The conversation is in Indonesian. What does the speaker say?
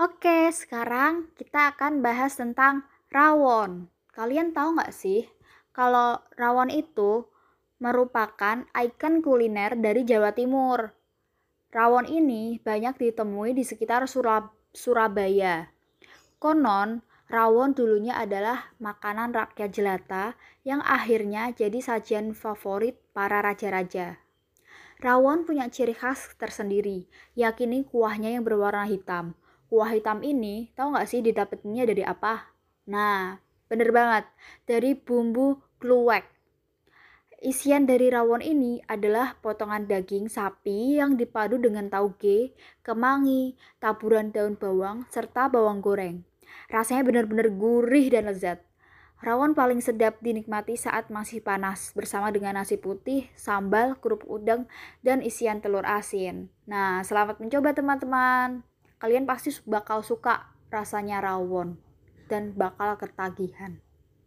Oke, sekarang kita akan bahas tentang rawon. Kalian tahu nggak sih, kalau rawon itu merupakan ikon kuliner dari Jawa Timur. Rawon ini banyak ditemui di sekitar Surab Surabaya. Konon, rawon dulunya adalah makanan rakyat jelata yang akhirnya jadi sajian favorit para raja-raja. Rawon punya ciri khas tersendiri, yakini kuahnya yang berwarna hitam. Kuah hitam ini, tahu nggak sih didapatnya dari apa? Nah, bener banget, dari bumbu kluwek. Isian dari rawon ini adalah potongan daging sapi yang dipadu dengan tauge, kemangi, taburan daun bawang, serta bawang goreng. Rasanya benar-benar gurih dan lezat. Rawon paling sedap dinikmati saat masih panas bersama dengan nasi putih, sambal, kerupuk udang, dan isian telur asin. Nah, selamat mencoba teman-teman kalian pasti bakal suka rasanya rawon dan bakal ketagihan.